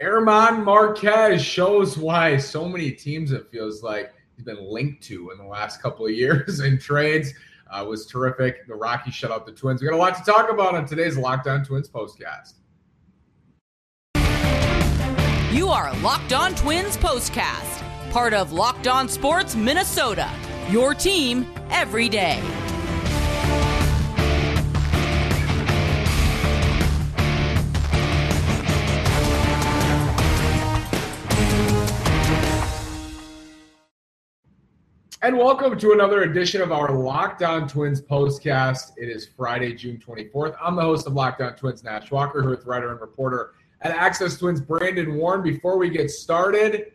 German Marquez shows why so many teams it feels like he's been linked to in the last couple of years in trades. Uh, was terrific. The Rockies shut out the Twins. We got a lot to talk about on today's Locked On Twins postcast. You are Locked On Twins postcast, part of Locked On Sports Minnesota. Your team every day. And welcome to another edition of our Locked On Twins postcast. It is Friday, June 24th. I'm the host of Locked On Twins, Nash Walker, here with writer and reporter at Access Twins, Brandon Warne. Before we get started,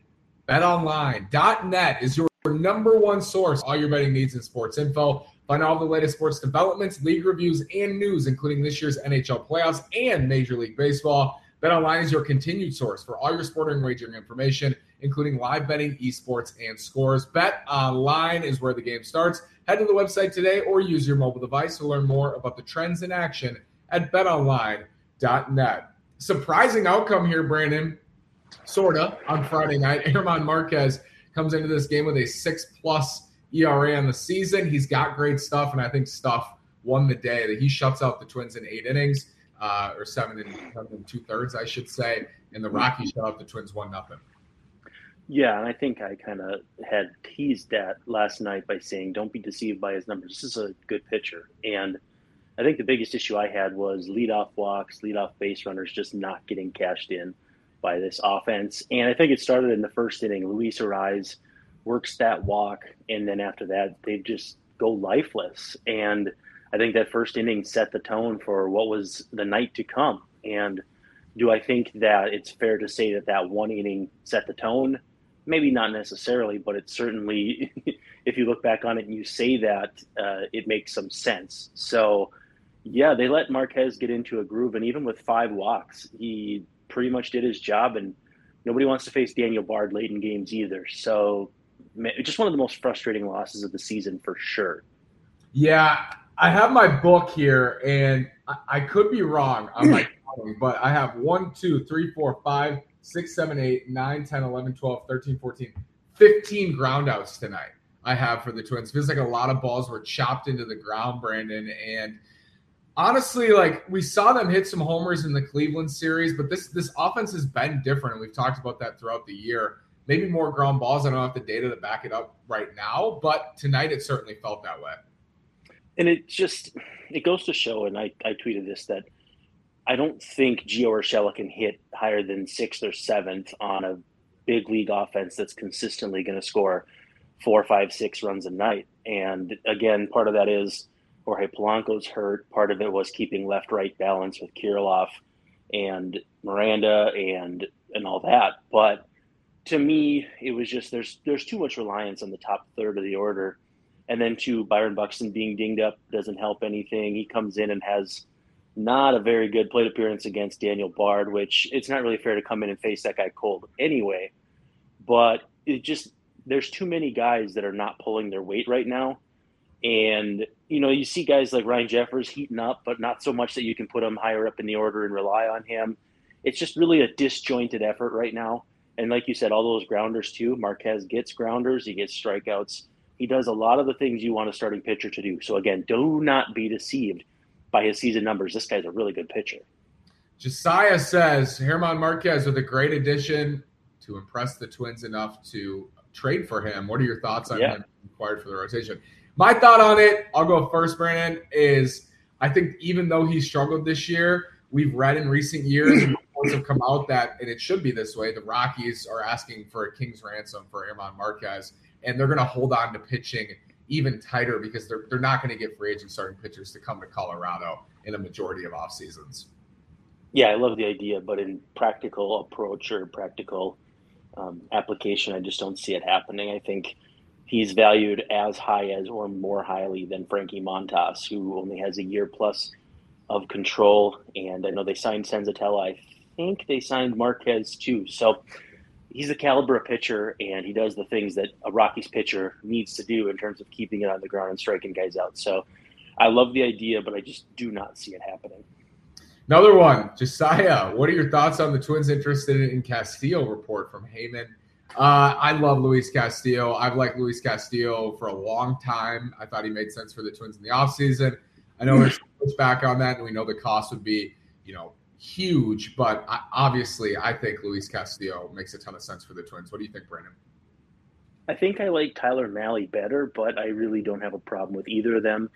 betonline.net is your number one source, all your betting needs and sports info. Find all the latest sports developments, league reviews, and news, including this year's NHL playoffs and Major League Baseball. BetOnline is your continued source for all your sporting wagering information including live betting, esports, and scores. Bet online is where the game starts. Head to the website today or use your mobile device to learn more about the trends in action at betonline.net. Surprising outcome here, Brandon. Sorta on Friday night. German Marquez comes into this game with a six plus ERA on the season. He's got great stuff, and I think stuff won the day. That he shuts out the Twins in eight innings, uh, or seven and, seven and two thirds, I should say, and the Rockies shut out the Twins one nothing. Yeah, and I think I kind of had teased that last night by saying, don't be deceived by his numbers. This is a good pitcher. And I think the biggest issue I had was leadoff walks, leadoff base runners just not getting cashed in by this offense. And I think it started in the first inning. Luis Arraez works that walk, and then after that, they just go lifeless. And I think that first inning set the tone for what was the night to come. And do I think that it's fair to say that that one inning set the tone? Maybe not necessarily, but it certainly, if you look back on it and you say that, uh, it makes some sense. So, yeah, they let Marquez get into a groove, and even with five walks, he pretty much did his job. And nobody wants to face Daniel Bard late in games either. So, just one of the most frustrating losses of the season for sure. Yeah, I have my book here, and I, could be wrong on my but I have one, two, three, four, five, 6, 7, 8, 9, 10, 11, 12, 13, 14, 15 groundouts tonight I have for the Twins. Feels like a lot of balls were chopped into the ground, Brandon. And honestly, like we saw them hit some homers in the Cleveland series, but this this offense has been different. And we've talked about that throughout the year. Maybe more ground balls. I don't have the data to back it up right now, but tonight it certainly felt that way. And it just it goes to show, and I, I tweeted this that – I don't think Gio Urshela can hit higher than sixth or seventh on a big league offense that's consistently going to score four, five, six runs a night. And again, part of that is Jorge Polanco's hurt. Part of it was keeping left-right balance with Kirilloff and Miranda and and all that. But to me, it was just there's there's too much reliance on the top third of the order, and then to Byron Buxton being dinged up doesn't help anything. He comes in and has not a very good plate appearance against Daniel Bard, which it's not really fair to come in and face that guy cold anyway. But it just there's too many guys that are not pulling their weight right now. And you know, you see guys like Ryan Jeffers heating up, but not so much that you can put him higher up in the order and rely on him. It's just really a disjointed effort right now. And like you said, all those grounders too. Marquez gets grounders, he gets strikeouts. He does a lot of the things you want a starting pitcher to do. So again, do not be deceived by his season numbers, this guy's a really good pitcher. Josiah says German Marquez with a great addition to impress the Twins enough to trade for him. What are your thoughts on yeah. him required for the rotation? My thought on it, I'll go first, Brandon, is I think even though he struggled this year, we've read in recent years reports have come out that, and it should be this way, the Rockies are asking for a king's ransom for German Marquez, and they're going to hold on to pitching – even tighter because they're they're not going to get free agent starting pitchers to come to Colorado in a majority of off seasons. Yeah, I love the idea, but in practical approach or practical um, application, I just don't see it happening. I think he's valued as high as or more highly than Frankie Montas, who only has a year plus of control. And I know they signed Senzatela. I think they signed Marquez too. So he's a caliber of pitcher, and he does the things that a Rockies pitcher needs to do in terms of keeping it on the ground and striking guys out. So I love the idea, but I just do not see it happening. Another one, Josiah. What are your thoughts on the Twins interested in Castillo report from Heyman? Uh, I love Luis Castillo. I've liked Luis Castillo for a long time. I thought he made sense for the Twins in the offseason. I know there's back on that, and we know the cost would be, you know, huge. But obviously, I think Luis Castillo makes a ton of sense for the Twins. What do you think, Brandon? I think I like Tyler Mahle better, but I really don't have a problem with either of them.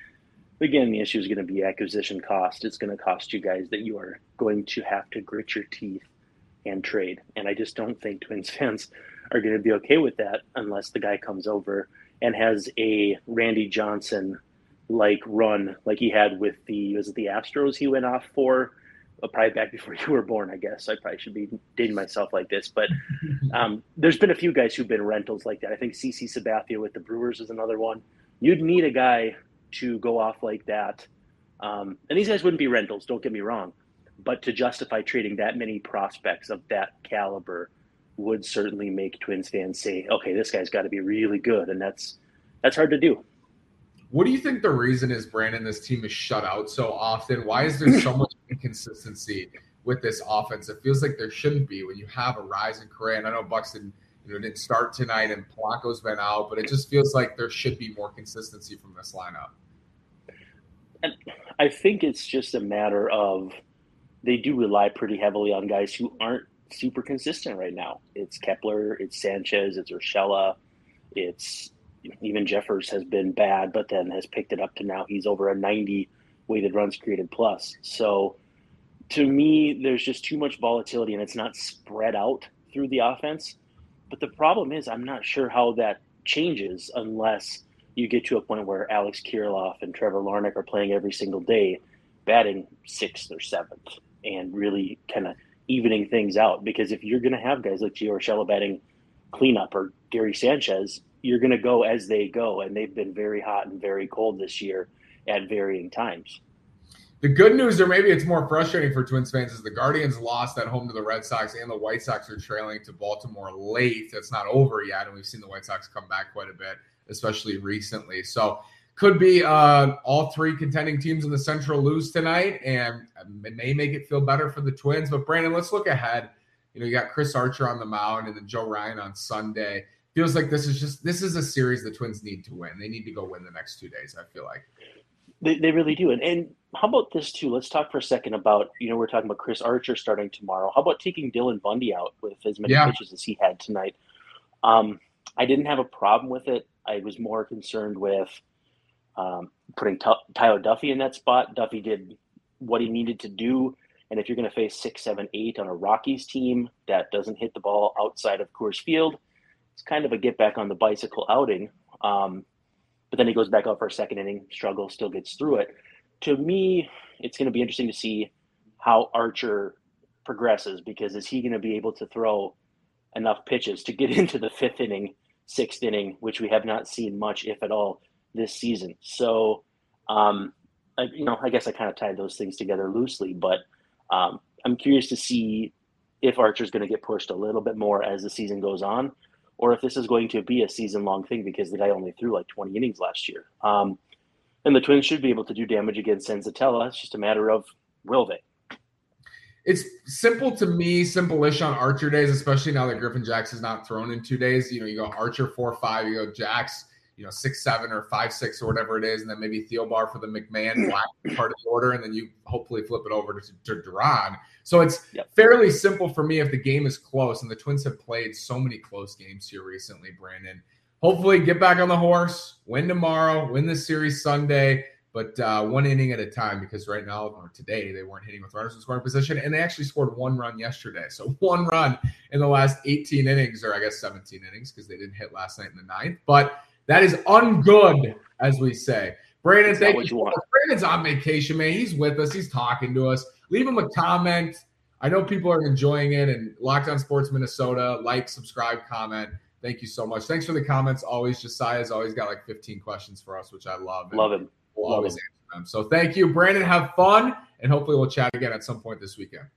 Again, the issue is going to be acquisition cost. It's going to cost you guys that you are going to have to grit your teeth and trade. And I just don't think Twins fans are going to be okay with that unless the guy comes over and has a Randy Johnson like run like he had with the was it the Astros he went off for probably back before you were born I guess I probably should be dating myself like this but um, there's been a few guys who've been rentals like that I think CC Sabathia with the Brewers is another one you'd need a guy to go off like that um, and these guys wouldn't be rentals don't get me wrong but to justify trading that many prospects of that caliber would certainly make Twins fans say, okay, this guy's got to be really good, and that's that's hard to do. What do you think the reason is, Brandon? This team is shut out so often. Why is there so much inconsistency with this offense? It feels like there shouldn't be when you have Arraez in Correa. And I know Buxton you know, didn't start tonight, and Polanco's been out, but it just feels like there should be more consistency from this lineup. And I think it's just a matter of they do rely pretty heavily on guys who aren't super consistent right now. It's Kepler, it's Sanchez, it's Urshela, it's even Jeffers has been bad, but then has picked it up to now he's over a 90 weighted runs created plus. So to me, there's just too much volatility and it's not spread out through the offense. But the problem is, I'm not sure how that changes unless you get to a point where Alex Kirilloff and Trevor Larnach are playing every single day, batting sixth or seventh, and really kind of evening things out. Because if you're going to have guys like Gio Urshela batting cleanup or Gary Sanchez, you're going to go as they go. And they've been very hot and very cold this year at varying times. The good news, or maybe it's more frustrating for Twins fans, is the Guardians lost at home to the Red Sox, and the White Sox are trailing to Baltimore late. That's not over yet, and we've seen the White Sox come back quite a bit, especially recently. So could be uh, all three contending teams in the Central lose tonight, and it may make it feel better for the Twins. But Brandon, let's look ahead. You know, you got Chris Archer on the mound, and then Joe Ryan on Sunday. Feels like this is just this is a series the Twins need to win. They need to go win the next two days. I feel like they, they really do. And and how about this too? Let's talk for a second about you know we're talking about Chris Archer starting tomorrow. How about taking Dylan Bundy out with as many yeah. pitches as he had tonight? Um, I didn't have a problem with it. I was more concerned with um, putting T- Tyler Duffey in that spot. Duffey did what he needed to do. And if you're going to face six, seven, eight on a Rockies team that doesn't hit the ball outside of Coors Field, it's kind of a get back on the bicycle outing. Um, but then he goes back up for a second inning, struggle, still gets through it. To me, it's going to be interesting to see how Archer progresses because is he going to be able to throw enough pitches to get into the fifth inning, sixth inning, which we have not seen much, if at all, this season. So, um, I, you know, I guess I kind of tied those things together loosely, but um, I'm curious to see if Archer's going to get pushed a little bit more as the season goes on, or if this is going to be a season long thing because the guy only threw like 20 innings last year. Um, and the Twins should be able to do damage against Senzatela. It's just a matter of will they? It's simple to me, simple-ish on Archer days, especially now that Griffin Jax is not thrown in two days. You know, you go Archer four five, you go Jax you know six seven or five six or whatever it is, and then maybe Thielbar for the McMahon black part of the order, and then you hopefully flip it over to, to Duran. So it's yep. fairly simple for me if the game is close, and the Twins have played so many close games here recently. Brandon, hopefully get back on the horse, win tomorrow, win the series Sunday. But uh, one inning at a time, because right now or today they weren't hitting with runners in scoring position, and they actually scored one run yesterday. So one run in the last 18 innings, or I guess 17 innings, because they didn't hit last night in the ninth. But that is ungood, as we say. Brandon, thank you. you Brandon's on vacation, man. He's with us. He's talking to us. Leave him a comment. I know people are enjoying it. And Locked On Sports Minnesota, like, subscribe, comment. Thank you so much. Thanks for the comments. Always, Josiah's always got like 15 questions for us, which I love. Love him. We'll love always him. answer them. So thank you, Brandon. Have fun, and hopefully we'll chat again at some point this weekend.